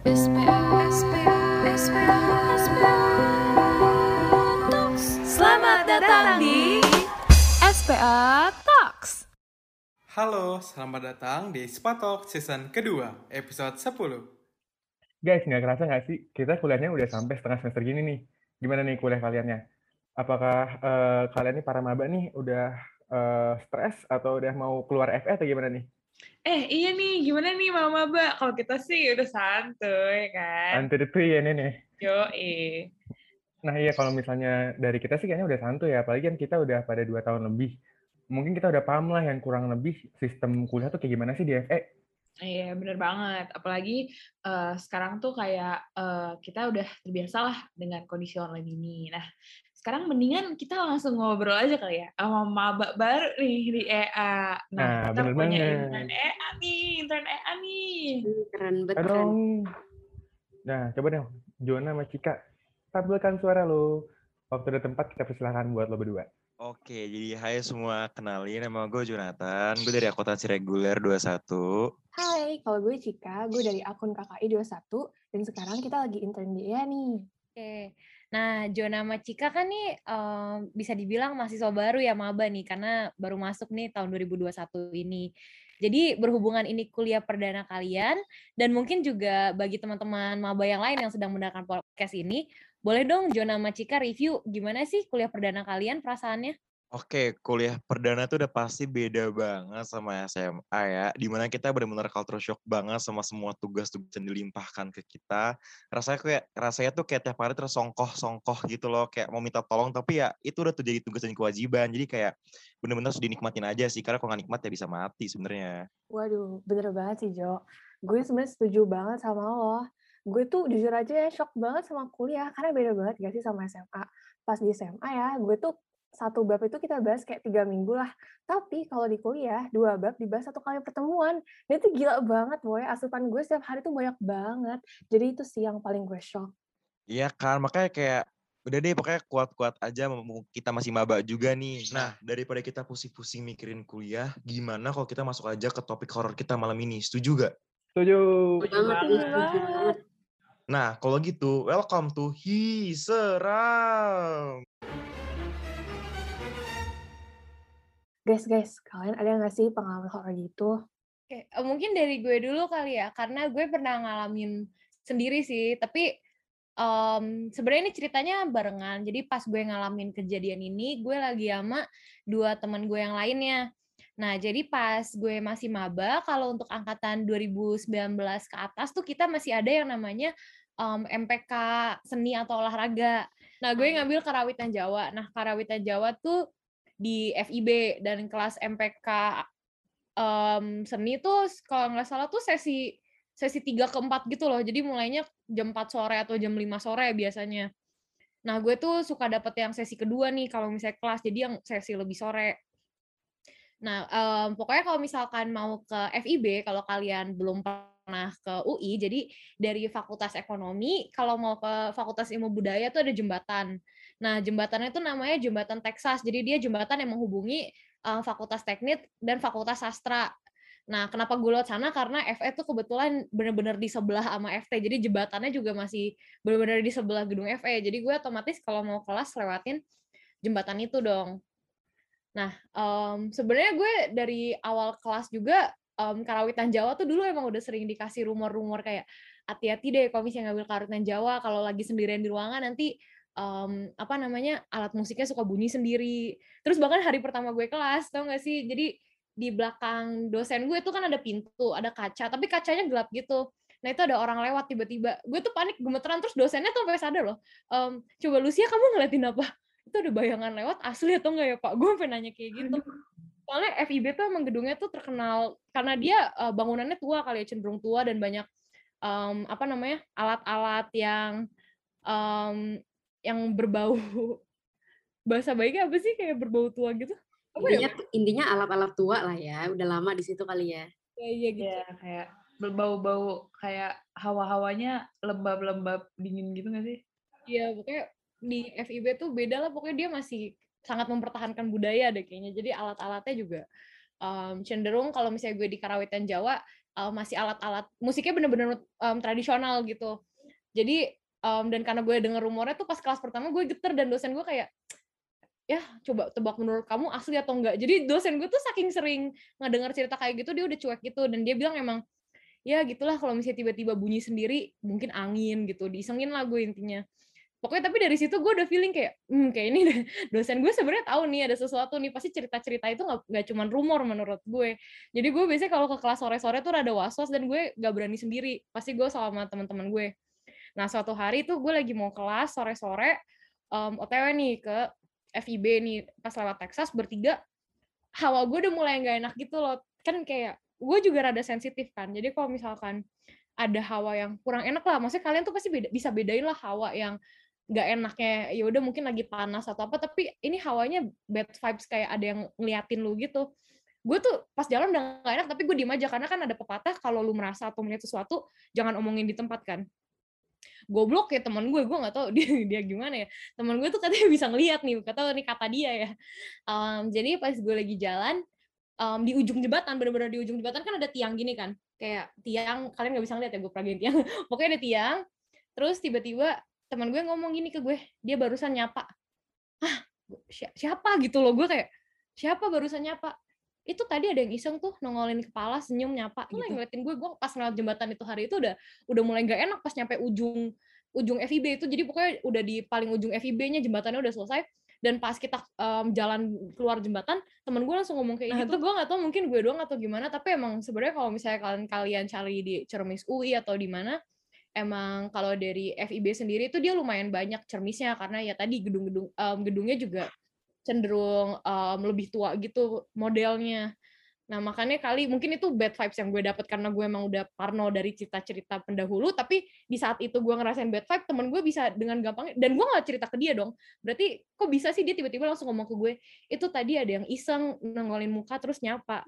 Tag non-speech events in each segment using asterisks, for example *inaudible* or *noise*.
Selamat datang di SPA Talks. Halo, selamat datang di Spatok season kedua, episode 10. Guys, nggak kerasa nggak sih? Kita kuliahnya udah sampai setengah semester gini nih. Gimana nih kuliah kaliannya? Apakah eh, kalian nih para maba nih udah eh, stres atau udah mau keluar FE atau gimana nih? Eh iya nih, gimana nih Mama Mbak? Kalau kita sih udah santuy kan. Anti itu ya nih nih. Yo eh. Nah iya kalau misalnya dari kita sih kayaknya udah santuy ya. Apalagi kan kita udah pada dua tahun lebih. Mungkin kita udah paham lah yang kurang lebih sistem kuliah tuh kayak gimana sih di FE. Iya bener banget. Apalagi eh, sekarang tuh kayak eh, kita udah terbiasa lah dengan kondisi online ini. Nah sekarang mendingan kita langsung ngobrol aja kali ya sama maba baru nih di EA. Nah, kita bener punya banget. intern EA nih, intern EA nih. Keren banget. Nah coba dong, Jona sama Cika. Tampilkan suara lo. Waktu dan tempat kita persilahkan buat lo berdua. Oke, jadi hai semua, kenalin nama gue Jonathan, gue dari akuntansi reguler 21. Hai, kalau gue Cika, gue dari akun KKI 21 dan sekarang kita lagi intern di EA nih. Oke. Nah, Jona sama Cika kan nih em, bisa dibilang mahasiswa baru ya maba nih karena baru masuk nih tahun 2021 ini. Jadi berhubungan ini kuliah perdana kalian dan mungkin juga bagi teman-teman maba yang lain yang sedang mendengarkan podcast ini, boleh dong Jona sama Cika review gimana sih kuliah perdana kalian perasaannya? Oke, kuliah perdana tuh udah pasti beda banget sama SMA ya, di mana kita benar-benar culture shock banget sama semua tugas-tugas yang dilimpahkan ke kita. Rasanya kayak, rasanya tuh kayak tiap hari tersongkoh-songkoh gitu loh, kayak mau minta tolong, tapi ya itu udah tuh jadi tugas dan kewajiban. Jadi kayak bener-bener harus dinikmatin aja sih, karena kalau nggak nikmat ya bisa mati sebenarnya. Waduh, bener banget sih Jo. Gue sebenarnya setuju banget sama lo. Gue tuh jujur aja ya shock banget sama kuliah karena beda banget gak sih sama SMA. Pas di SMA ya, gue tuh satu bab itu kita bahas kayak tiga minggu lah. Tapi kalau di kuliah, dua bab dibahas satu kali pertemuan. Dan itu gila banget, boy. Asupan gue setiap hari tuh banyak banget. Jadi itu sih yang paling gue shock. Iya kan, makanya kayak udah deh pokoknya kuat-kuat aja kita masih maba juga nih. Nah, daripada kita pusing-pusing mikirin kuliah, gimana kalau kita masuk aja ke topik horor kita malam ini? Setuju gak? Setuju. Setuju banget, Setuju setuju banget. Nah, kalau gitu, welcome to Hi Seram. Guys, guys, kalian ada nggak sih pengalaman horor gitu? Oke, eh, mungkin dari gue dulu kali ya, karena gue pernah ngalamin sendiri sih, tapi em, sebenarnya ini ceritanya barengan. Jadi pas gue ngalamin kejadian ini, gue lagi sama dua teman gue yang lainnya. Nah, jadi pas gue masih maba, kalau untuk angkatan 2019 ke atas tuh kita masih ada yang namanya em, MPK seni atau olahraga. Nah, gue ngambil karawitan Jawa. Nah, karawitan Jawa tuh di FIB dan kelas MPK em, seni tuh kalau nggak salah tuh sesi sesi 3 ke 4 gitu loh. Jadi mulainya jam 4 sore atau jam 5 sore biasanya. Nah, gue tuh suka dapet yang sesi kedua nih kalau misalnya kelas. Jadi yang sesi lebih sore. Nah, em, pokoknya kalau misalkan mau ke FIB, kalau kalian belum pernah ke UI, jadi dari Fakultas Ekonomi, kalau mau ke Fakultas Ilmu Budaya tuh ada jembatan. Nah, jembatannya itu namanya Jembatan Texas. Jadi dia jembatan yang menghubungi eh, Fakultas Teknik dan Fakultas Sastra. Nah, kenapa gue lewat sana? Karena FE tuh kebetulan bener-bener di sebelah sama FT. Jadi jembatannya juga masih bener-bener di sebelah gedung FE. Jadi gue otomatis kalau mau kelas lewatin jembatan itu dong. Nah, em, sebenarnya gue dari awal kelas juga em, karawitan Jawa tuh dulu emang udah sering dikasih rumor-rumor kayak hati-hati deh kalau misalnya ngambil karawitan Jawa kalau lagi sendirian di ruangan nanti em, apa namanya alat musiknya suka bunyi sendiri. Terus bahkan hari pertama gue kelas, tau gak sih? Jadi di belakang dosen gue tuh kan ada pintu, ada kaca, tapi kacanya gelap gitu. Nah itu ada orang lewat tiba-tiba. Gue tuh panik gemeteran terus dosennya tuh sampai sadar loh. Em, coba Lucia kamu ngeliatin apa? Itu ada bayangan lewat asli atau enggak ya Pak? Gue sampai nanya kayak gitu. Soalnya FIB tuh emang gedungnya tuh terkenal karena dia eh, bangunannya tua kali ya cenderung tua dan banyak em, apa namanya alat-alat yang em, yang berbau *laughs* bahasa baiknya apa sih kayak berbau tua gitu? Apa ya? Intinya, intinya alat-alat tua lah ya. Udah lama di situ kali ya. Ya, iya gitu. Ya kayak berbau-bau kayak hawa-hawanya lembab-lembab dingin gitu gak sih? Iya, pokoknya di FIB tuh beda lah. Pokoknya dia masih sangat mempertahankan budaya deh kayaknya. Jadi alat-alatnya juga em, cenderung kalau misalnya gue di Karawitan Jawa, uh, masih alat-alat musiknya bener-bener um, tradisional gitu. Jadi um, dan karena gue denger rumornya tuh pas kelas pertama gue geter dan dosen gue kayak ya coba tebak menurut kamu asli atau enggak. Jadi dosen gue tuh saking sering ngedenger cerita kayak gitu dia udah cuek gitu dan dia bilang emang ya gitulah kalau misalnya tiba-tiba bunyi sendiri mungkin angin gitu diisengin lah gue intinya. Pokoknya tapi dari situ gue udah feeling kayak hmm kayak ini *laughs* dosen gue sebenarnya tahu nih ada sesuatu nih pasti cerita-cerita itu nggak nggak cuma rumor menurut gue. Jadi gue biasanya kalau ke kelas sore-sore tuh rada was-was dan gue gak berani sendiri pasti gue sama teman-teman gue nah suatu hari tuh gue lagi mau kelas sore-sore um, otw nih ke FIB nih pas lewat Texas bertiga hawa gue udah mulai nggak enak gitu loh. Kan kayak gue juga rada sensitif kan jadi kalau misalkan ada hawa yang kurang enak lah maksudnya kalian tuh pasti beda, bisa bedain lah hawa yang nggak enaknya ya udah mungkin lagi panas atau apa tapi ini hawanya bad vibes kayak ada yang ngeliatin lu gitu. Gue tuh pas jalan udah gak enak tapi gue diem aja karena kan ada pepatah kalau lu merasa atau melihat sesuatu jangan omongin di tempat kan goblok ya teman gue gue nggak tahu *laughs* dia dia gimana ya. Teman gue tuh katanya bisa ngeliat nih kata ini kata dia ya. Um, jadi pas gue lagi jalan um, di ujung jembatan bener-bener di ujung jembatan kan ada tiang gini kan. Kayak tiang kalian nggak bisa ngeliat ya gue peragain tiang. *laughs* Pokoknya ada tiang terus tiba-tiba teman gue ngomong gini ke gue dia barusan nyapa. Ah siapa? gitu loh gue kayak siapa barusan nyapa itu tadi ada yang iseng tuh nongolin kepala senyum nyapa. Gitu. ngeliatin gue gue pas ngeliat jembatan itu hari itu udah udah mulai gak enak pas nyampe ujung ujung FIB itu. Jadi pokoknya udah di paling ujung FIB-nya jembatannya udah selesai. Dan pas kita um, jalan keluar jembatan temen gue langsung ngomong kayak nah, gitu. gue gak tau mungkin gue doang atau gimana tapi emang sebenarnya kalau misalnya kalian kalian cari di Cermis UI atau di mana emang kalau dari FIB sendiri itu dia lumayan banyak cermisnya. Karena ya tadi gedung-gedung um, gedungnya juga cenderung um, lebih tua gitu modelnya Nah, makanya kali mungkin itu bad vibes yang gue dapet karena gue emang udah parno dari cerita-cerita pendahulu, tapi di saat itu gue ngerasain bad vibe, temen gue bisa dengan gampang, dan gue gak cerita ke dia dong. Berarti kok bisa sih dia tiba-tiba langsung ngomong ke gue, itu tadi ada yang iseng nongolin muka terus nyapa.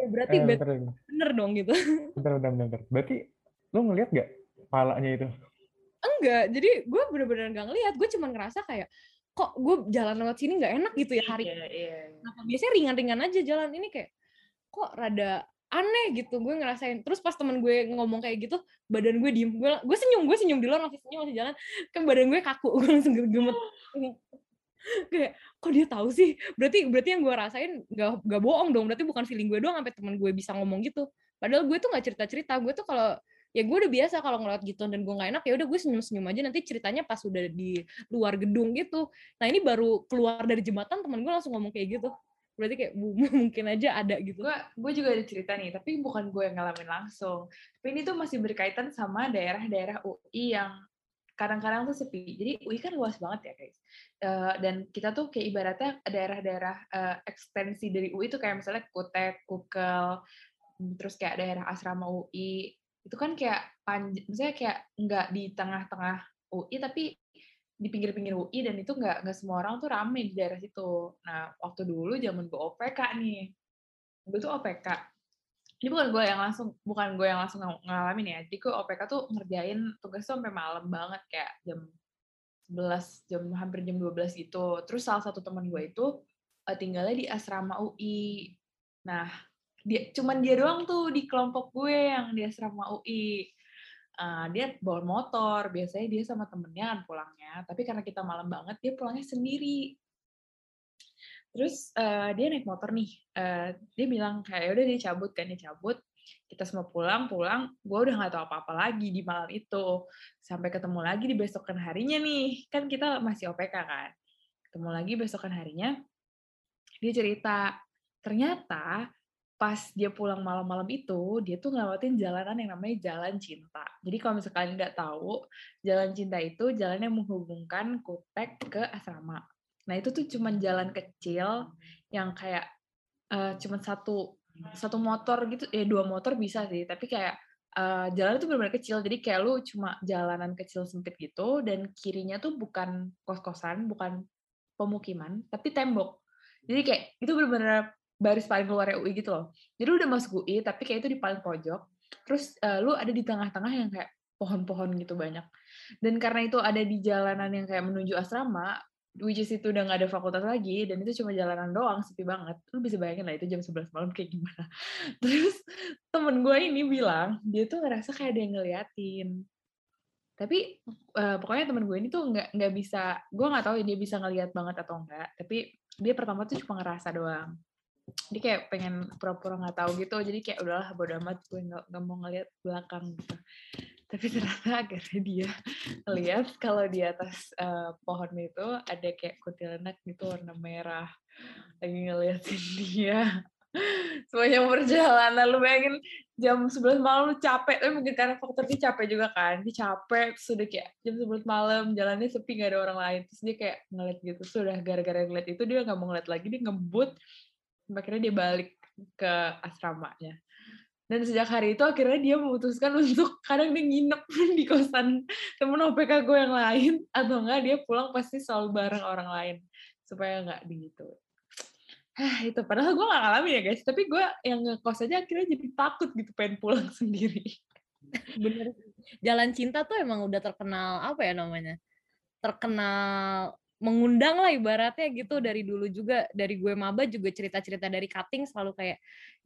Ya berarti eh, bad, bener, bener dong gitu. Bentar, bentar, bentar. Berarti lo ngeliat gak palanya itu? Enggak, jadi gue bener-bener gak ngeliat, gue cuma ngerasa kayak, kok gue jalan lewat sini nggak enak gitu ya hari iya, iya. Nah, biasanya ringan-ringan aja jalan. Ini kayak kok rada aneh gitu gue ngerasain. Terus pas temen gue ngomong kayak gitu badan gue diem. Gue gue senyum gue senyum di luar masih senyum masih jalan. Kan badan gue kaku *laughs* gue langsung gemet kayak kok dia tahu sih? Berarti berarti yang gue rasain gak gak bohong dong. Berarti bukan feeling gue doang sampai temen gue bisa ngomong gitu. Padahal gue tuh nggak cerita cerita gue tuh kalau ya gue udah biasa kalau ngeliat gitu dan gue nggak enak ya udah gue senyum senyum aja nanti ceritanya pas udah di luar gedung gitu nah ini baru keluar dari jembatan temen gue langsung ngomong kayak gitu berarti kayak *laughs* mungkin aja ada gitu. Gue gue juga ada cerita nih, tapi bukan gue yang ngalamin langsung. Tapi ini tuh masih berkaitan sama daerah-daerah UI yang kadang-kadang tuh sepi. Jadi UI kan luas banget ya guys. Uh, dan kita tuh kayak ibaratnya daerah-daerah uh, ekstensi dari UI itu kayak misalnya Kutek, Kukel, terus kayak daerah asrama UI. Itu kan kayak panjang, misalnya kayak nggak di tengah-tengah UI tapi di pinggir-pinggir UI dan itu nggak nggak semua orang tuh rame di daerah situ. Nah waktu dulu zaman gue OPK nih, gue tuh OPK. Ini bukan gue yang langsung bukan gue yang langsung ng ngalamin ya. Jadi gue OPK tuh ngerjain tugas tuh sampai malam banget kayak jam 11 jam hampir jam 12 gitu. Terus salah satu teman gue itu uh, tinggalnya di asrama UI. Nah dia cuman dia doang tuh di kelompok gue yang di asrama UI uh, dia bawa motor biasanya dia sama temennya kan pulangnya tapi karena kita malam banget dia pulangnya sendiri. Terus uh, dia naik motor nih. Uh, dia bilang kayak ya udah dia cabut kan dia cabut. Kita semua pulang pulang. Gue udah nggak tahu apa apa lagi di malam itu. Sampai ketemu lagi di besokan harinya nih. Kan kita masih OPK kan. Ketemu lagi besokan harinya dia cerita ternyata pas dia pulang malam-malam itu, dia tuh ngelewatin jalanan yang namanya Jalan Cinta. Jadi kalau misalnya kalian nggak tahu, Jalan Cinta itu jalan yang menghubungkan Kutek ke asrama. Nah itu tuh cuman jalan kecil yang kayak uh, cuman satu satu motor gitu, ya dua motor bisa sih, tapi kayak uh, jalan itu benar-benar kecil. Jadi kayak lu cuma jalanan kecil sempit gitu, dan kirinya tuh bukan kos-kosan, bukan pemukiman, tapi tembok. Jadi kayak itu benar-benar baris paling keluar UI gitu loh. Jadi lu udah masuk UI tapi kayak itu di paling pojok. Terus uh, lu ada di tengah-tengah yang kayak pohon-pohon gitu banyak. Dan karena itu ada di jalanan yang kayak menuju asrama, which is itu udah nggak ada fakultas lagi dan itu cuma jalanan doang sepi banget lu bisa bayangin lah itu jam 11 malam kayak gimana *laughs* terus temen gue ini bilang dia tuh ngerasa kayak ada yang ngeliatin tapi uh, pokoknya temen gue ini tuh nggak nggak bisa gue nggak tahu ya dia bisa ngeliat banget atau enggak tapi dia pertama tuh cuma ngerasa doang dia kayak pengen pura-pura nggak tahu gitu jadi kayak udahlah bodo amat gue nggak nggak mau ngeliat belakang gitu. Tapi ternyata akhirnya dia lihat kalau di atas uh, pohon itu ada kayak kuntilanak gitu warna merah. Lagi ngeliatin dia. Semuanya perjalanan lu bayangin jam 11 malam lu capek tapi mungkin karena faktor dia capek juga kan. Dia capek sudah kayak jam 11 malam jalannya sepi gak ada orang lain. Terus dia kayak ngeliat gitu. Sudah gara-gara ngeliat itu dia nggak mau ngeliat lagi. Dia ngebut akhirnya dia balik ke asramanya. Dan sejak hari itu akhirnya dia memutuskan untuk *laughs* kadang dia nginep *laughs* di kosan temen OPK gue yang lain. Atau enggak dia pulang pasti selalu bareng orang lain. Supaya nggak di gitu. Ah itu padahal gue gak ngalamin ya guys. Tapi gue yang ngekos aja akhirnya jadi takut gitu pengen pulang *laughs* sendiri. Bener jalan cinta tuh emang udah terkenal apa ya namanya terkenal mengundang lah ibaratnya gitu. Dari dulu juga dari gue maba juga cerita-cerita dari cutting selalu kayak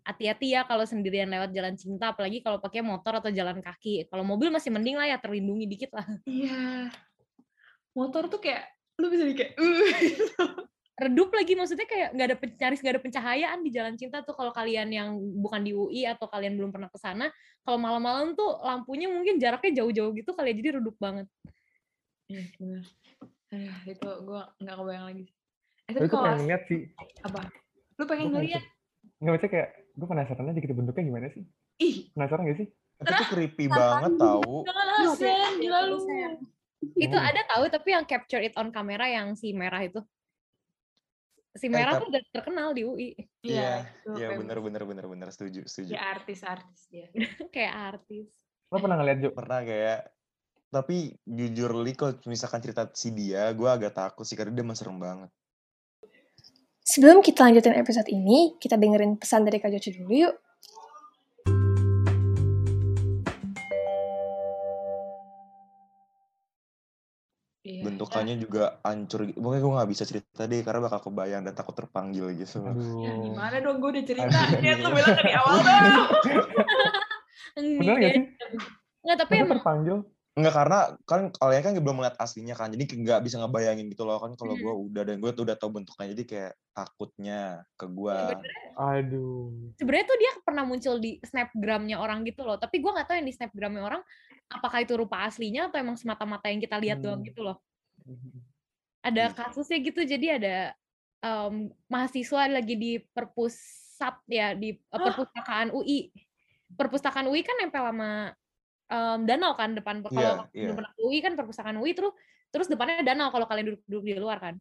hati-hati ya kalau sendirian lewat jalan cinta apalagi kalau pakai motor atau jalan kaki. Kalau mobil masih mending lah ya terlindungi dikit lah. Iya. Motor tuh kayak lu bisa di kayak uh, *laughs* redup lagi maksudnya kayak nggak ada nyaris nggak ada pencahayaan di jalan cinta tuh. Kalau kalian yang bukan di UI atau kalian belum pernah ke sana kalau malam-malam tuh lampunya mungkin jaraknya jauh-jauh gitu kali ya, jadi redup banget. Iya benar Aduh, itu gue nggak kebayang lagi eh, tapi kalau pengen lihat sih. Apa? Lu pengen ngeliat? nggak baca kayak gue penasaran aja gitu bentuknya gimana sih? Ih. Penasaran gak sih? Tapi itu creepy banget tau. Jangan asen gila lu. itu ada tahu tapi yang capture it on kamera yang si merah itu. Si merah tuh udah terkenal di UI. Iya, iya bener bener bener bener. Setuju setuju. Kayak artis-artis dia. *laughs* kayak artis. Lo pernah ngeliat juga? Pernah kayak tapi jujur li kalau misalkan cerita si dia, gue agak takut sih karena dia masih serem banget. Sebelum kita lanjutin episode ini, kita dengerin pesan dari Kak Joci dulu yuk. Iya, bentukannya ya. juga hancur pokoknya gue gak bisa cerita deh karena bakal kebayang dan takut terpanggil gitu Aduh. Ya, gimana dong gue udah cerita ya tuh bilang dari awal dong *laughs* bener gak sih? Nggak, tapi emang terpanggil Enggak karena kan kalian kan belum melihat aslinya kan jadi nggak bisa ngebayangin gitu loh kan kalau gue hmm. udah dan gue tuh udah tahu bentuknya jadi kayak takutnya ke gue. Ya, Aduh. Sebenarnya tuh dia pernah muncul di snapgramnya orang gitu loh tapi gue nggak tahu yang di snapgramnya orang apakah itu rupa aslinya atau emang semata-mata yang kita lihat hmm. doang gitu loh. Hmm. Ada kasusnya gitu jadi ada um, mahasiswa lagi di perpusat ya di uh, perpustakaan UI. Perpustakaan UI kan nempel sama um, danau kan depan kalau yeah, yeah. pernah UI kan perpustakaan UI terus terus depannya danau kalau kalian duduk-duduk di luar kan.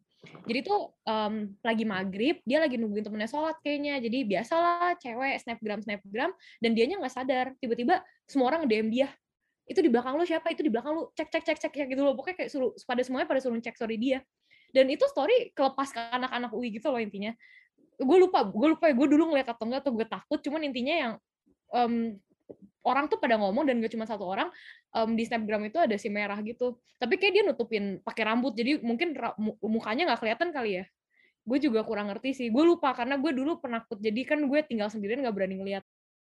Jadi tuh um, lagi maghrib dia lagi nungguin temennya sholat kayaknya. Jadi biasalah cewek snapgram snapgram dan dianya nggak sadar. Tiba-tiba semua orang DM dia itu di belakang lu siapa? Itu di belakang lu. Cek cek cek cek cek gitu loh. Pokoknya kayak suruh pada semuanya pada suruh cek story dia. Dan itu story kelepas ke anak-anak UI gitu loh intinya. Gue lupa gue lupa ya gue dulu ngeliat atau enggak tuh gue takut. Cuman intinya yang um, orang tuh pada ngomong dan gak cuma satu orang um, di snapgram itu ada si merah gitu. Tapi kayak dia nutupin pakai rambut jadi mungkin mukanya nggak kelihatan kali ya. Gue juga kurang ngerti sih. Gue lupa karena gue dulu penakut jadi kan gue tinggal sendirian nggak berani ngeliat.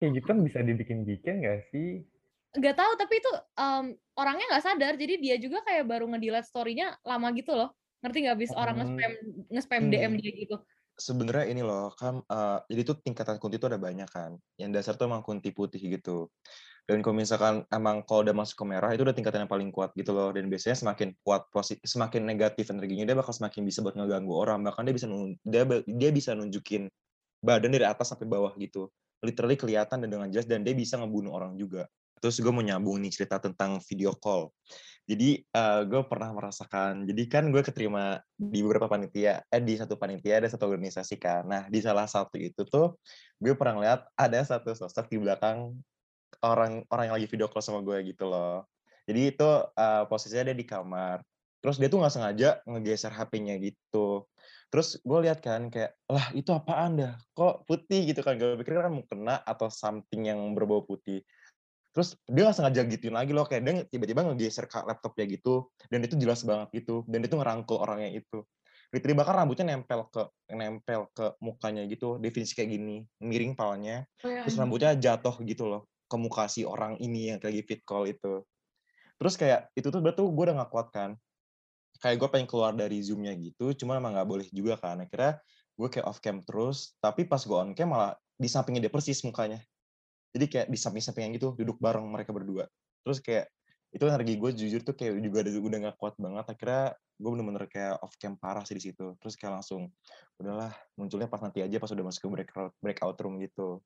Kayak gitu kan bisa dibikin-bikin gak sih? Nggak tahu tapi itu um, orangnya nggak sadar. Jadi dia juga kayak baru ngedelete story-nya lama gitu loh. Ngerti nggak habis orang nge-spam nge-spam hmm. DM dia gitu sebenarnya ini loh kan uh, jadi tuh tingkatan kunti itu ada banyak kan. Yang dasar tuh emang kunti putih gitu. Dan kalau misalkan emang kalau udah masuk ke merah itu udah tingkatan yang paling kuat gitu loh. Dan biasanya semakin kuat positif semakin negatif energinya dia bakal semakin bisa buat ngeganggu orang. Bahkan dia bisa dia dia bisa nunjukin badan dari atas sampai bawah gitu. Literally kelihatan dan dengan jelas dan dia bisa ngebunuh orang juga terus gue mau nyambung nih cerita tentang video call. Jadi uh, gue pernah merasakan jadi kan gue keterima di beberapa panitia eh di satu panitia ada satu organisasi kan. Nah di salah satu itu tuh gue pernah lihat ada satu sosok di belakang orang orang yang lagi video call sama gue gitu loh. Jadi itu uh, posisinya dia di kamar. Terus dia tuh nggak sengaja ngegeser HP-nya gitu. Terus gue lihat kan kayak lah itu apaan dah? Kok putih? Gitu kan gue pikir kan mau kena atau something yang berbau putih terus dia nggak sengaja gituin lagi loh kayak dia tiba-tiba ngegeser laptopnya gitu dan itu jelas banget gitu dan itu ngerangkul orangnya itu Literally bahkan rambutnya nempel ke nempel ke mukanya gitu. Definisi kayak gini, miring palanya. Oh, ya, Terus rambutnya jatuh gitu loh ke muka si orang ini yang lagi fit call itu. Terus kayak itu tuh betul gue udah gak kuat kan. Kayak gue pengen keluar dari zoomnya gitu, cuma emang gak boleh juga kan. Akhirnya gue kayak off cam terus, tapi pas gue on cam malah di sampingnya dia persis mukanya. Jadi kayak di samping-sampingan gitu, duduk bareng mereka berdua. Terus kayak itu energi gue jujur tuh kayak juga ada- udah gak kuat banget. Akhirnya gue bener-bener kayak off cam parah sih di situ. Terus kayak langsung udahlah munculnya pas nanti aja pas udah masuk ke breakout, breakout room gitu.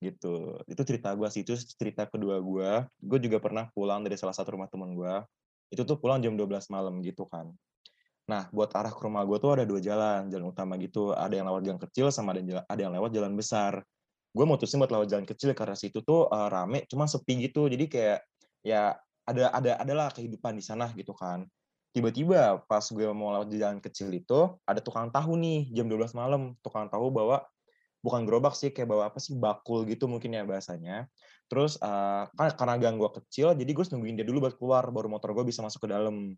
Gitu. Itu cerita gue sih. Itu cerita kedua gue gue juga pernah pulang dari salah satu rumah temen gue. Itu tuh pulang jam 12 malam gitu kan. Nah buat arah ke rumah gue tuh ada dua jalan. Jalan utama gitu ada yang lewat jalan kecil sama yang, ada yang lewat jalan besar gue mutusin buat lewat jalan kecil karena situ tuh eh, rame cuma sepi gitu. Jadi kayak ya ada ada adalah kehidupan di sana gitu kan. Tiba-tiba pas gue mau lewat di jalan kecil itu ada tukang tahu nih jam 12 malam. Tukang tahu bawa bukan gerobak sih kayak bawa apa sih bakul gitu mungkin ya bahasanya. Terus eh, kan karena gang gue kecil jadi gue nungguin dia dulu buat keluar baru motor gue bisa masuk ke dalam.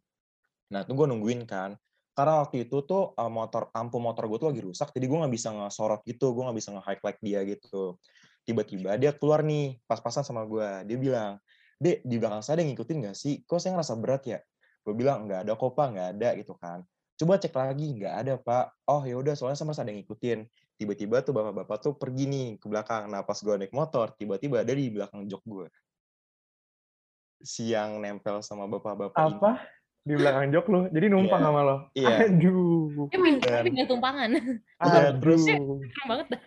Nah itu gue nungguin kan karena waktu itu tuh motor lampu motor gue tuh lagi rusak jadi gue nggak bisa ngesorot gitu gue nggak bisa nge-highlight dia gitu. Tiba-tiba dia keluar nih pas-pasan sama gue dia bilang dek di belakang saya ada yang ngikutin nggak sih? Kok saya ngerasa berat ya? Gue bilang nggak ada kok pak nggak ada gitu kan. Coba cek lagi. Nggak ada pak. Oh ya udah soalnya merasa ada yang ngikutin. Tiba-tiba tuh bapak-bapak tuh pergi nih ke belakang. Nah pas gue naik motor tiba-tiba ada di belakang jok gue siang nempel sama bapak-bapak ini. Apa? Di belakang jok lu. Jadi numpang Iya. sama lo. Iya. Aduh. Dia main Dan- pindah tumpangan. Iya, terus Aduh. Keren banget dah.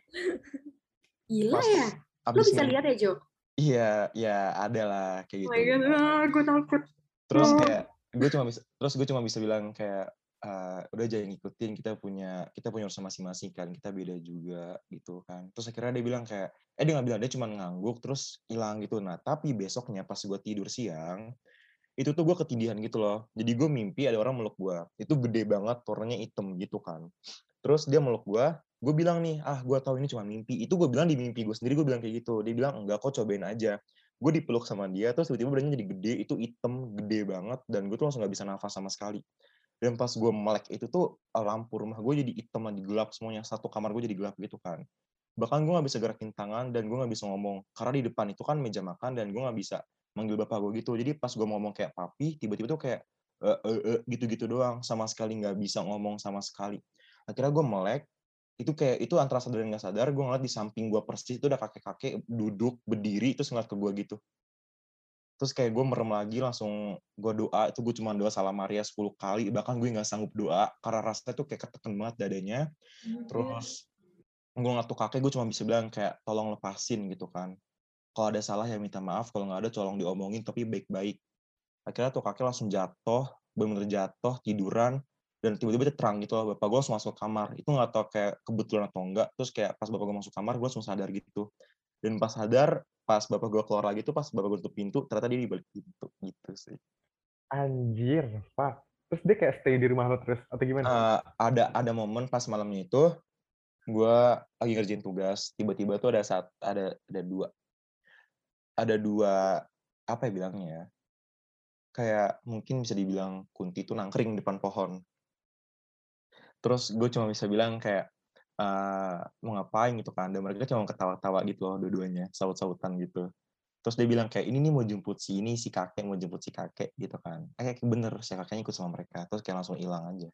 Gila ya. Lu bisa lihat ya, Jo? iya iya ada lah kayak Oh gitu my god, ah, gue takut. terus Oh. kayak gue cuma bisa terus gue cuma bisa bilang kayak eh, udah jangan ngikutin kita punya kita punya urusan masing-masing kan kita beda juga gitu kan terus akhirnya dia bilang kayak eh dia nggak bilang dia cuma ngangguk terus hilang gitu nah tapi besoknya pas gue tidur siang itu tuh gue ketindihan gitu loh. Jadi gue mimpi ada orang meluk gue itu gede banget warnanya hitam gitu kan. Terus dia meluk gue gue bilang nih ah gue tahu ini cuma mimpi. Itu gue bilang di mimpi gue sendiri gue bilang kayak gitu. Dia bilang enggak kok cobain aja. Gue dipeluk sama dia terus tiba-tiba badannya jadi gede itu hitam gede banget dan gue tuh langsung nggak bisa nafas sama sekali. Dan pas gue melek itu tuh lampu rumah gue jadi hitam lagi gelap semuanya. Satu kamar gue jadi gelap gitu kan. Bahkan gue nggak bisa gerakin tangan dan gue nggak bisa ngomong. Karena di depan itu kan meja makan dan gue nggak bisa manggil bapak gue gitu. Jadi pas gue ngomong kayak papi tiba-tiba tuh kayak eh, eh, eh, gitu-gitu doang sama sekali nggak bisa ngomong sama sekali. Akhirnya gue melek itu kayak itu antara sadar dan nggak sadar gue ngeliat di samping gue persis itu udah kakek-kakek duduk berdiri terus ngeliat ke gue gitu. Terus kayak gue merem lagi langsung gue doa itu gue cuma doa salam Maria 10 kali bahkan gue nggak sanggup doa karena rasanya tuh kayak ketekan banget dadanya. Terus gue ngeliat tuh kakek gue cuma bisa bilang kayak tolong lepasin gitu kan kalau ada salah ya minta maaf kalau nggak ada tolong diomongin tapi baik-baik akhirnya tuh kakek langsung jatuh bener-bener jatuh tiduran dan tiba-tiba dia terang gitu loh bapak gue langsung masuk kamar itu nggak tau kayak kebetulan atau enggak terus kayak pas bapak gue masuk kamar gue langsung sadar gitu dan pas sadar pas bapak gue keluar lagi tuh pas bapak gue tutup pintu ternyata dia di balik pintu gitu sih Anjir, Pak. Terus dia kayak stay di rumah lo terus atau gimana? Eh, ada ada momen pas malamnya itu gue lagi ngerjain tugas tiba-tiba tuh ada saat ada ada dua ada dua apa ya bilangnya ya kayak mungkin bisa dibilang kunti tuh nangkring di depan pohon terus gue cuma bisa bilang kayak eh mau ngapain gitu kan dan mereka cuma ketawa-tawa gitu loh dua-duanya saut-sautan gitu terus dia bilang kayak ini nih mau jemput si ini si kakek mau jemput si kakek gitu kan eh kayak bener si kakeknya ikut sama mereka terus kayak langsung hilang aja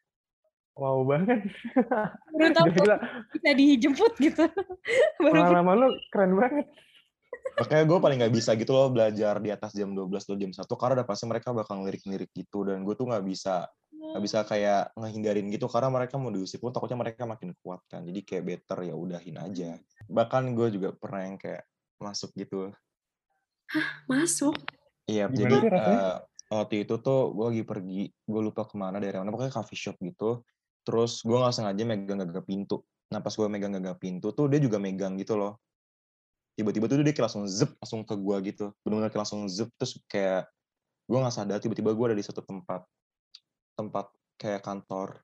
Wow banget. Baru *laughs* tahu bisa dijemput gitu. *laughs* Baru pengalaman lo keren banget. Makanya gue paling nggak bisa gitu loh belajar di atas jam 12 atau jam 1 karena udah pasti mereka bakal ngelirik-ngelirik gitu dan gue tuh nggak bisa nggak bisa kayak ngehindarin gitu karena mereka mau diusir pun takutnya mereka makin kuat kan jadi kayak better ya udahin aja. Bahkan gue juga pernah yang kayak masuk gitu. Masuk. iya Gimana jadi eh, waktu itu tuh gue lagi pergi gue lupa ke mana daerah mana pokoknya coffee shop gitu. Terus gue nggak sengaja megang gagang pintu. Nah pas gue megang gagang pintu tuh dia juga megang gitu loh tiba-tiba tuh dia kayak langsung zep langsung ke gue gitu. Benar-benar kayak langsung zep terus kayak gue nggak sadar tiba-tiba gue ada di satu tempat tempat kayak kantor.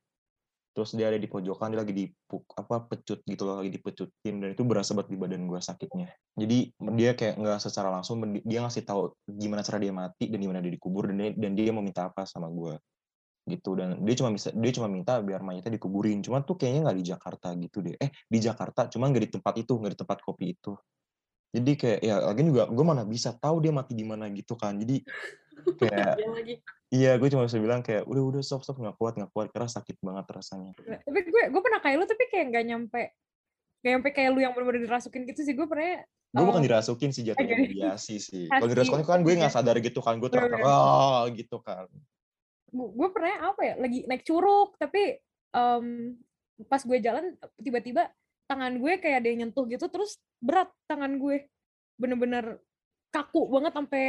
Terus dia ada di pojokan dia lagi dipuk apa pecut gitu loh lagi dipecutin dan itu berasa banget di badan gue sakitnya. Jadi dia kayak nggak secara langsung dia ngasih tahu gimana cara dia mati dan gimana dia dikubur dan dia, dan dia mau minta apa sama gue gitu. Dan dia cuma bisa dia cuma minta biar mayatnya dikuburin. Cuma tuh kayaknya nggak di Jakarta gitu deh. Eh di Jakarta cuma nggak di tempat itu nggak di tempat kopi itu jadi kayak ya lagi juga gue mana bisa tahu dia mati di mana gitu kan. Jadi kayak Iya iya gue cuma bisa bilang kayak udah udah stop stop nggak kuat nggak kuat. Karena sakit banget rasanya. Tapi gue gue pernah kayak lu tapi kayak nggak nyampe nggak nyampe kayak lu yang bener-bener dirasukin gitu sih. Gue pernah gue bukan dirasukin sih jatuhnya Oke. mediasi sih. *laughs* Kalau dirasukin kan gue nggak sadar gitu kan. Gue bener. oh gitu kan. Gue pernah apa ya lagi naik curug tapi em, pas gue jalan tiba-tiba tangan gue kayak ada yang nyentuh gitu terus berat tangan gue. Bener-bener kaku banget sampai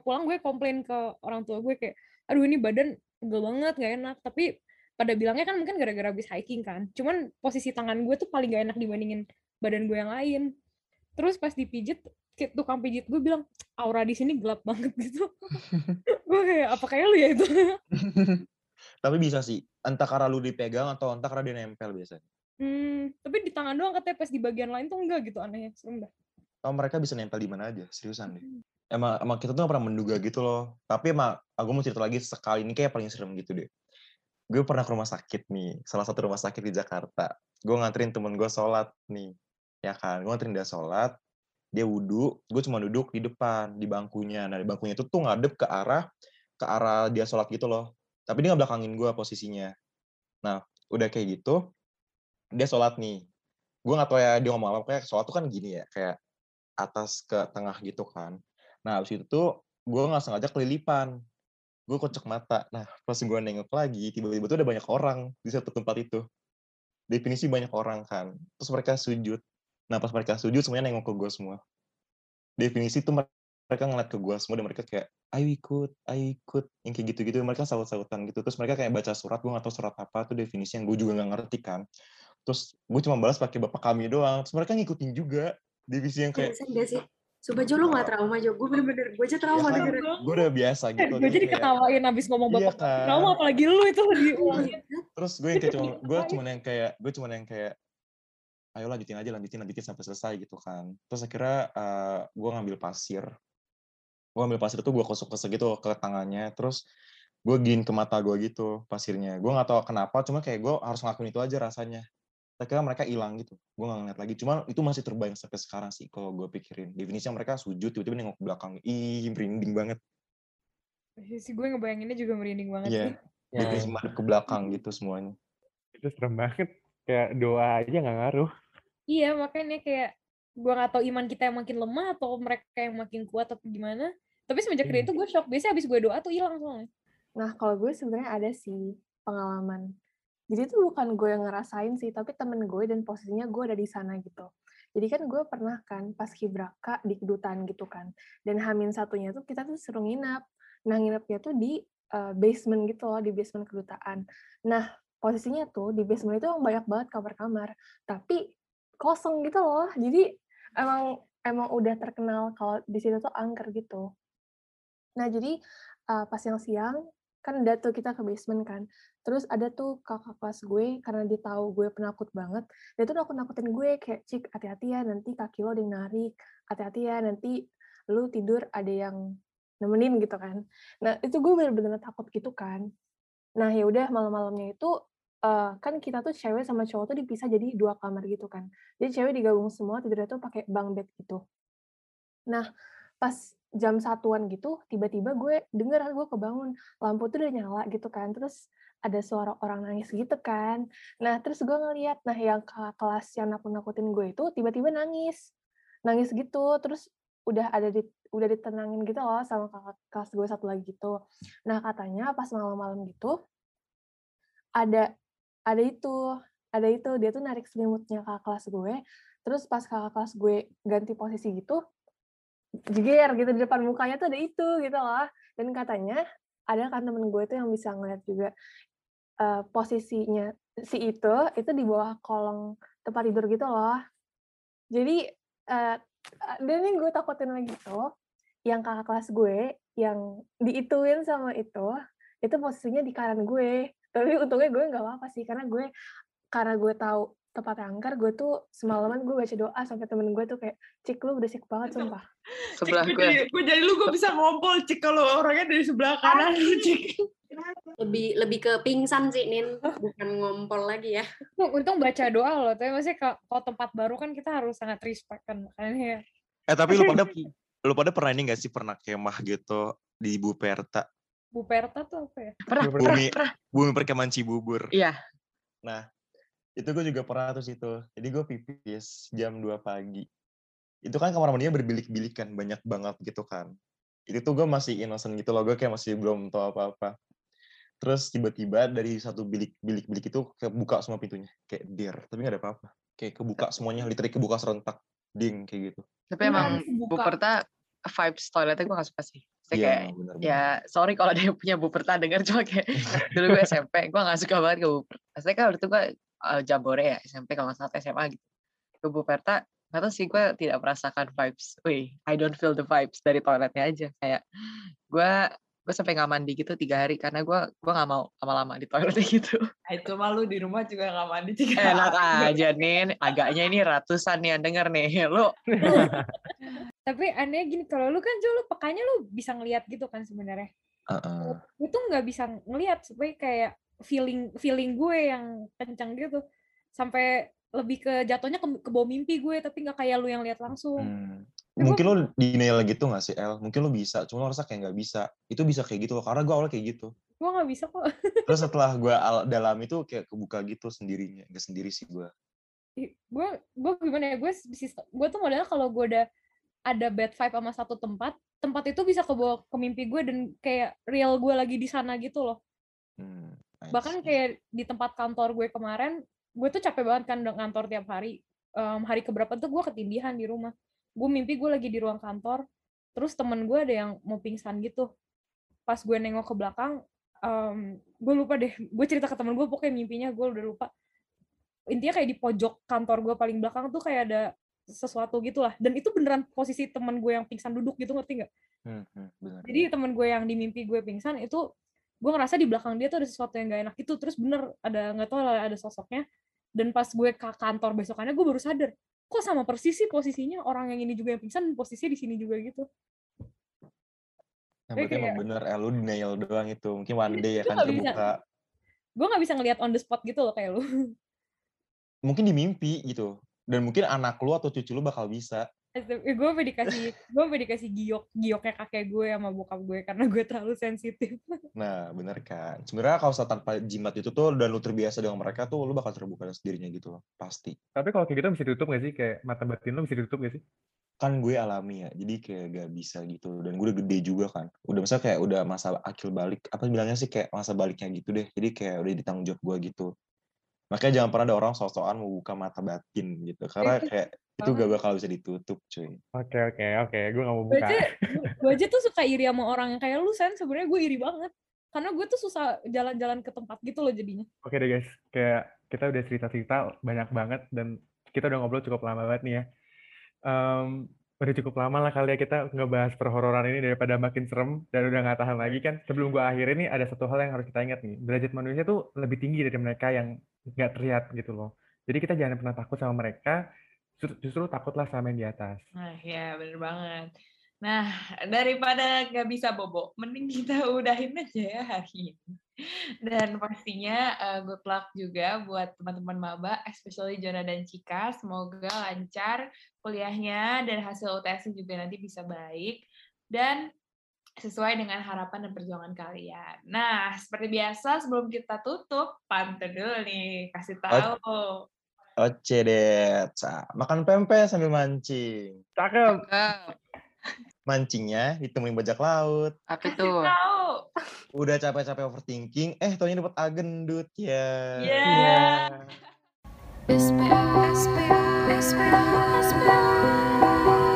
pulang gue komplain ke orang tua gue kayak aduh ini badan pegel banget gak enak. Tapi pada bilangnya kan mungkin gara-gara habis hiking kan. Cuman posisi tangan gue tuh paling gak enak dibandingin badan gue yang lain. Terus pas dipijit kayak tukang pijit gue bilang aura di sini gelap banget *laughs* gitu. *laughs* Gue kayak apa kayak lu ya itu? *laughs* Tapi bisa sih entah karena lu dipegang atau entah karena dia nempel biasanya Hmm, tapi di tangan doang katanya pas di bagian lain tuh enggak gitu anehnya. Serem dah. kalau mereka bisa nempel di mana aja? Seriusan deh. Emang emang kita tuh gak pernah menduga gitu loh. Tapi emang aku mau cerita lagi sekali ini kayak paling serem gitu deh. Gue pernah ke rumah sakit nih salah satu rumah sakit di Jakarta. Gue nganterin temen gue sholat nih ya kan? Gue nganterin dia sholat dia wudhu gue cuma duduk di depan di bangkunya. Nah di bangkunya itu tuh ngadep ke arah ke arah dia sholat gitu loh. Tapi dia nggak belakangin gue posisinya. Nah udah kayak gitu dia sholat nih. Gue nggak tahu ya dia ngomong apa kayak sholat tuh kan gini ya kayak atas ke tengah gitu kan. Nah habis itu tuh gue nggak sengaja kelilipan. Gue kocok mata. Nah pas gue nengok lagi tiba-tiba tuh ada banyak orang di satu tempat itu. Definisi banyak orang kan. Terus mereka sujud. Nah pas mereka sujud semuanya nengok ke gue semua. Definisi tuh mereka ngeliat ke gue semua dan mereka kayak ayo ikut ayo ikut. Yang kayak gitu-gitu mereka saut-sautan gitu. Terus mereka kayak baca surat gue tahu surat apa tuh definisi yang gue juga nggak ngerti kan terus gue cuma balas pakai bapak kami doang terus mereka ngikutin juga divisi yang kayak enggak sih? Sumpah Jo, lu gak trauma Jo. Gue bener-bener, gue aja ya trauma kan, dengerin. gue udah biasa gitu gue jadi kayak- ketawain abis ngomong Iya bapak kan. trauma apalagi lu itu di terus gue yang kayak cuma gue cuma yang kayak gue cuma yang kayak ayo lanjutin aja lanjutin lanjutin sampai selesai gitu kan terus akhirnya eh, gue ngambil pasir gue ngambil pasir tuh gue kosok-kosok gitu ke tangannya terus gue gin ke mata gue gitu pasirnya gue nggak tahu kenapa cuma kayak gue harus ngelakuin itu aja rasanya akhirnya mereka hilang gitu. Gue nggak ngeliat lagi. Cuma itu masih terbayang sampai sekarang sih kalau gue pikirin. Definisinya mereka sujud tiba-tiba nengok ke belakang. Ih merinding banget. Si gue ngebayanginnya juga merinding banget Iya. sih. Definisi madep ke belakang gitu semuanya. Itu serem banget. Kayak doa aja nggak ngaruh. iya makanya kayak gue nggak tahu iman kita yang makin lemah atau mereka yang makin kuat atau gimana. Tapi semenjak dari Iya. itu gue shock. Biasanya abis gue doa tuh hilang soalnya. Nah, kalau gue sebenarnya ada sih pengalaman. Jadi itu bukan gue yang ngerasain sih, tapi temen gue dan posisinya gue ada di sana gitu. Jadi kan gue pernah kan pas kibraka di kedutaan gitu kan. Dan hamin satunya tuh kita tuh suruh nginap. Nah, nginapnya tuh di eh, basement gitu loh, di basement kedutaan. Nah, posisinya tuh di basement itu banyak banget kamar-kamar. Tapi kosong gitu loh. Jadi emang emang udah terkenal kalau di situ tuh angker gitu. Nah, jadi eh, pas yang siang kan ada tuh kita ke basement kan. Terus ada tuh kakak kelas gue karena dia tahu gue penakut banget. Dia tuh nakut-nakutin gue kayak cik hati-hati ya nanti kaki lo ada yang narik. Hati-hati ya nanti lu tidur ada yang nemenin gitu kan. Nah, itu gue bener-bener takut gitu kan. Nah, ya udah malam-malamnya itu eh, kan kita tuh cewek sama cowok tuh dipisah jadi dua kamar gitu kan. Jadi cewek digabung semua tidurnya tuh pakai bunk bed gitu. Nah, pas jam satuan gitu, tiba-tiba gue denger gue kebangun, lampu tuh udah nyala gitu kan, terus ada suara orang nangis gitu kan. Nah, terus gue ngeliat, nah yang kakak kelas yang nakut-nakutin gue itu tiba-tiba nangis. Nangis gitu, terus udah ada di udah ditenangin gitu loh sama kelas gue satu lagi gitu. Nah, katanya pas malam-malam gitu ada ada itu, ada itu dia tuh narik selimutnya kakak kelas gue. Terus pas kakak kelas gue ganti posisi gitu, jeger gitu di depan mukanya tuh ada itu gitu loh. Dan katanya ada kan temen gue tuh yang bisa ngeliat juga eh, posisinya si itu itu di bawah kolong tempat tidur gitu loh. Jadi eh, dan yang gue takutin lagi tuh yang kakak kelas gue yang diituin sama itu itu posisinya di kanan gue. Tapi untungnya gue nggak apa-apa sih karena gue karena gue tahu tempat angker gue tuh semalaman gue baca doa sampai temen gue tuh kayak cik lu berisik banget sumpah Sebelah Cik, gue. jadi, gue jadi lu gue bisa ngompol cik kalau orangnya dari sebelah kanan lu cik Lebih lebih ke pingsan sih Nin, bukan ngompol lagi ya. Untung, untung baca doa loh, tapi maksudnya kalau tempat baru kan kita harus sangat respect kan makanya ya. Eh tapi lu pada lu pada pernah ini gak sih pernah kemah gitu di Buperta? Bu Perta tuh apa ya? Pernah, Bumi pernah. Bumi Perkemahan Cibubur. Iya. Nah, itu gue juga pernah tuh situ. Jadi gue pipis jam 2 pagi. Itu kan kamar mandinya berbilik-bilik kan, banyak banget gitu kan. Itu tuh gue masih innocent gitu loh, gue kayak masih belum tahu apa-apa. Terus tiba-tiba dari satu bilik-bilik-bilik itu kebuka semua pintunya. Kayak dir, tapi gak ada apa-apa. Kayak kebuka semuanya, literally kebuka serentak. Ding, kayak gitu. Tapi emang kebuka. Buperta vibes toiletnya gue gak suka sih. Saya Iya, kayak, bener, bener. ya sorry kalau ada yang punya Buperta denger cuma kayak *laughs* dulu gue SMP, gue gak suka banget ke Buperta. Maksudnya kan waktu itu gue uh, jambore ya, SMP kalau nggak salah atau SMA gitu. Ke Buperta, gak tau sih gue tidak merasakan vibes. Wih, I don't feel the vibes dari toiletnya aja. Kayak gue gue sampai nggak mandi gitu tiga hari karena gue gue nggak mau lama-lama di toiletnya *laughs* gitu. Nah, itu malu di rumah juga nggak mandi tiga Enak hari. aja nih, agaknya ini ratusan nih yang denger nih. *laughs* Lu *laughs* Tapi aneh gini, kalau lu kan Jo, lu pekanya lu bisa ngelihat gitu kan sebenarnya. Heeh. Gue tuh nggak bisa ngelihat, supaya kayak feeling feeling gue yang kencang gitu. Sampai lebih ke jatuhnya ke, ke bawah mimpi gue, tapi nggak kayak lu yang lihat langsung. Hmm. Ya, Mungkin gua- lo denial gitu gak sih, El? Mungkin lo bisa, cuma lo rasa kayak nggak bisa. Itu bisa kayak gitu loh, karena gue awalnya kayak gitu. Gue nggak bisa kok. *laughs* Terus setelah gue dalam itu kayak kebuka gitu sendirinya. Gak sendiri sih gue. gue gue gimana ya gue gue tuh modelnya kalau gue udah ada bad vibe sama satu tempat tempat itu bisa kebawa ke mimpi gue dan kayak real gue lagi di sana gitu loh Hmm, bahkan kayak di tempat kantor gue kemarin gue tuh capek banget kan ngantor tiap hari. Em, hari keberapa tuh gue ketindihan di rumah. Gue mimpi gue lagi di ruang kantor terus temen gue ada yang mau pingsan gitu. Pas gue nengok ke belakang em, gue lupa deh gue cerita ke temen gue pokoknya mimpinya gue udah lupa. Intinya kayak di pojok kantor gue paling belakang tuh kayak ada sesuatu gitu lah dan itu beneran posisi temen gue yang pingsan duduk gitu ngerti nggak? Hmm, hmm, bener, jadi temen gue yang di mimpi gue pingsan itu gue ngerasa di belakang dia tuh ada sesuatu yang gak enak itu terus bener ada nggak tahu lah ada sosoknya dan pas gue ke kantor besokannya gue baru sadar kok sama persis sih posisinya orang yang ini juga yang pingsan posisinya di sini juga gitu Kayak berarti emang bener, El. Lo denial doang itu. Mungkin one day akan nggak bisa. terbuka. gue nggak bisa ngelihat on the spot gitu loh kayak lu Mungkin di mimpi gitu. Dan mungkin anak lu atau cucu lu bakal bisa. Gue sampai dikasih gue sampai dikasih giok gioknya kakek gue sama bokap gue karena gue terlalu sensitif Nah, bener kan. Sebenarnya kalau saat tanpa jimat itu tuh dan lu terbiasa dengan mereka tuh lu bakal terbuka dengan sendirinya gitu loh. Pasti. Tapi kalau kayak gitu bisa ditutup gak sih? Kayak mata batin lo bisa ditutup gak sih? Kan gue alami ya. Jadi kayak gak bisa gitu. Dan gue udah gede juga kan. Udah misalnya kayak udah masa akil balik. Apa bilangnya sih kayak masa baliknya gitu deh. Jadi kayak udah ditanggung jawab gue gitu. Makanya jangan pernah ada orang sok-sokan mau buka mata batin gitu. Karena Itu kayak itu gak bakal bisa ditutup cuy. Oke oke oke, gue gak mau gue buka. aja *laughs* gue aja tuh suka iri sama orang yang kayak lu sen sebenarnya gue iri banget karena gue tuh susah jalan-jalan ke tempat gitu loh jadinya Oke deh guys, kayak kita udah cerita-cerita banyak banget dan kita udah ngobrol cukup lama banget nih ya. Em, udah cukup lama lah kali ya kita ngebahas perhororan ini daripada makin serem dan udah nggak tahan lagi kan. Sebelum gua akhirin nih ada satu hal yang harus kita ingat nih. Derajat manusia tuh lebih tinggi dari mereka yang nggak terlihat gitu loh. Jadi kita jangan pernah takut sama mereka, justru, justru takutlah sama yang di atas. Nah, ya bener banget. Nah, daripada nggak bisa bobo, mending kita *laughs* udahin aja ya hari ini. Dan pastinya eh, good luck juga buat teman-teman maba, especially Jona dan Cika. Semoga lancar kuliahnya dan hasil UTS juga nanti bisa baik. Dan sesuai dengan harapan dan perjuangan kalian. Nah, seperti biasa sebelum kita tutup, pantun dulu nih, kasih tahu. Oce deh. Makan pempek sambil mancing. Cakep. Cakep. Mancingnya ditemuin bajak laut. Apa itu? tahu. Udah capek-capek overthinking, eh taunya dapat agendut ya. Yeah. Iya. SPA, SPA, SPA, SPA.